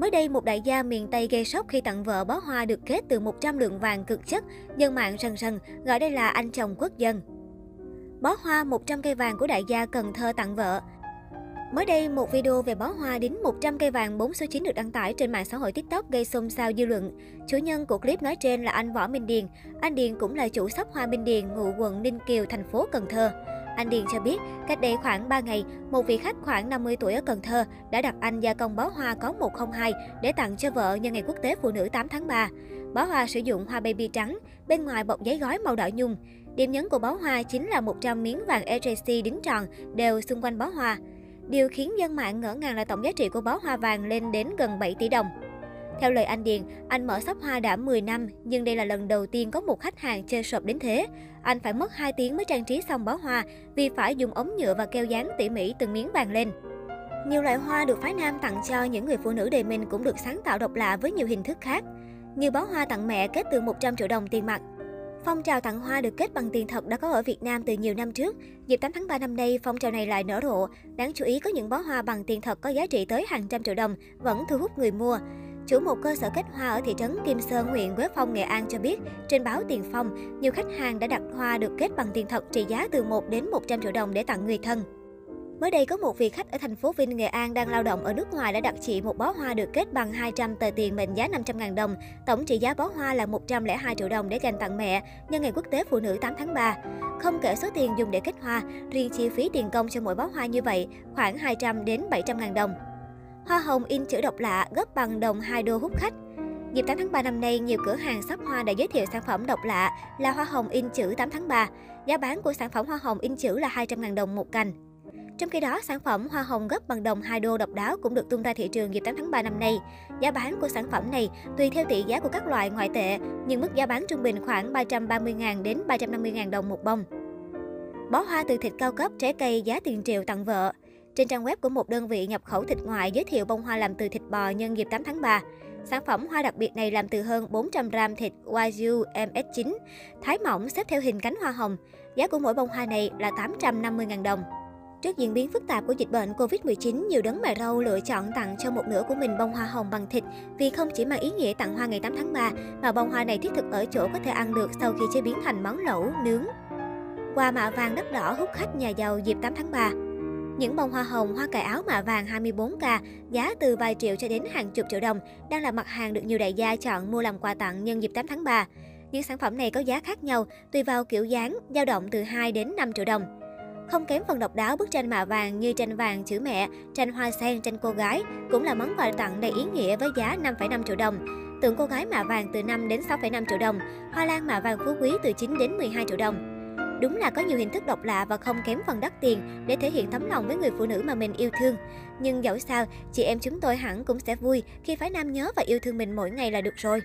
Mới đây, một đại gia miền Tây gây sốc khi tặng vợ bó hoa được kết từ 100 lượng vàng cực chất. Dân mạng rần rần gọi đây là anh chồng quốc dân. Bó hoa 100 cây vàng của đại gia Cần Thơ tặng vợ. Mới đây, một video về bó hoa đính 100 cây vàng 4 số 9 được đăng tải trên mạng xã hội TikTok gây xôn xao dư luận. Chủ nhân của clip nói trên là anh Võ Minh Điền. Anh Điền cũng là chủ shop hoa Minh Điền, ngụ quận Ninh Kiều, thành phố Cần Thơ. Anh Điền cho biết, cách đây khoảng 3 ngày, một vị khách khoảng 50 tuổi ở Cần Thơ đã đặt anh gia công bó hoa có 102 để tặng cho vợ nhân ngày quốc tế phụ nữ 8 tháng 3. Bó hoa sử dụng hoa baby trắng, bên ngoài bọc giấy gói màu đỏ nhung. Điểm nhấn của bó hoa chính là 100 miếng vàng EJC đính tròn đều xung quanh bó hoa. Điều khiến dân mạng ngỡ ngàng là tổng giá trị của bó hoa vàng lên đến gần 7 tỷ đồng. Theo lời anh Điền, anh mở shop hoa đã 10 năm, nhưng đây là lần đầu tiên có một khách hàng chơi sộp đến thế. Anh phải mất 2 tiếng mới trang trí xong bó hoa vì phải dùng ống nhựa và keo dán tỉ mỉ từng miếng vàng lên. Nhiều loại hoa được phái nam tặng cho những người phụ nữ đời mình cũng được sáng tạo độc lạ với nhiều hình thức khác. Như bó hoa tặng mẹ kết từ 100 triệu đồng tiền mặt, Phong trào tặng hoa được kết bằng tiền thật đã có ở Việt Nam từ nhiều năm trước. Dịp 8 tháng 3 năm nay, phong trào này lại nở rộ. Đáng chú ý có những bó hoa bằng tiền thật có giá trị tới hàng trăm triệu đồng vẫn thu hút người mua. Chủ một cơ sở kết hoa ở thị trấn Kim Sơn, huyện Quế Phong, Nghệ An cho biết, trên báo Tiền Phong, nhiều khách hàng đã đặt hoa được kết bằng tiền thật trị giá từ 1 đến 100 triệu đồng để tặng người thân. Mới đây có một vị khách ở thành phố Vinh, Nghệ An đang lao động ở nước ngoài đã đặt chị một bó hoa được kết bằng 200 tờ tiền mệnh giá 500.000 đồng. Tổng trị giá bó hoa là 102 triệu đồng để dành tặng mẹ nhân ngày quốc tế phụ nữ 8 tháng 3. Không kể số tiền dùng để kết hoa, riêng chi phí tiền công cho mỗi bó hoa như vậy khoảng 200 đến 700.000 đồng. Hoa hồng in chữ độc lạ gấp bằng đồng 2 đô hút khách. Dịp 8 tháng 3 năm nay, nhiều cửa hàng shop hoa đã giới thiệu sản phẩm độc lạ là hoa hồng in chữ 8 tháng 3. Giá bán của sản phẩm hoa hồng in chữ là 200.000 đồng một cành. Trong khi đó, sản phẩm hoa hồng gấp bằng đồng 2 đô độc đáo cũng được tung ra thị trường dịp 8 tháng 3 năm nay. Giá bán của sản phẩm này tùy theo tỷ giá của các loại ngoại tệ, nhưng mức giá bán trung bình khoảng 330.000 đến 350.000 đồng một bông. Bó hoa từ thịt cao cấp, trái cây giá tiền triệu tặng vợ. Trên trang web của một đơn vị nhập khẩu thịt ngoại giới thiệu bông hoa làm từ thịt bò nhân dịp 8 tháng 3. Sản phẩm hoa đặc biệt này làm từ hơn 400 gram thịt Wagyu MS9, thái mỏng xếp theo hình cánh hoa hồng. Giá của mỗi bông hoa này là 850.000 đồng. Trước diễn biến phức tạp của dịch bệnh Covid-19, nhiều đấng mày râu lựa chọn tặng cho một nửa của mình bông hoa hồng bằng thịt vì không chỉ mang ý nghĩa tặng hoa ngày 8 tháng 3, mà bông hoa này thiết thực ở chỗ có thể ăn được sau khi chế biến thành món lẩu, nướng. Quà mạ vàng đất đỏ hút khách nhà giàu dịp 8 tháng 3 những bông hoa hồng, hoa cài áo mạ vàng 24K, giá từ vài triệu cho đến hàng chục triệu đồng, đang là mặt hàng được nhiều đại gia chọn mua làm quà tặng nhân dịp 8 tháng 3. Những sản phẩm này có giá khác nhau, tùy vào kiểu dáng, dao động từ 2 đến 5 triệu đồng. Không kém phần độc đáo bức tranh mạ vàng như tranh vàng chữ mẹ, tranh hoa sen, tranh cô gái cũng là món quà tặng đầy ý nghĩa với giá 5,5 triệu đồng. Tượng cô gái mạ vàng từ 5 đến 6,5 triệu đồng, hoa lan mạ vàng phú quý từ 9 đến 12 triệu đồng. Đúng là có nhiều hình thức độc lạ và không kém phần đắt tiền để thể hiện tấm lòng với người phụ nữ mà mình yêu thương. Nhưng dẫu sao, chị em chúng tôi hẳn cũng sẽ vui khi phái nam nhớ và yêu thương mình mỗi ngày là được rồi.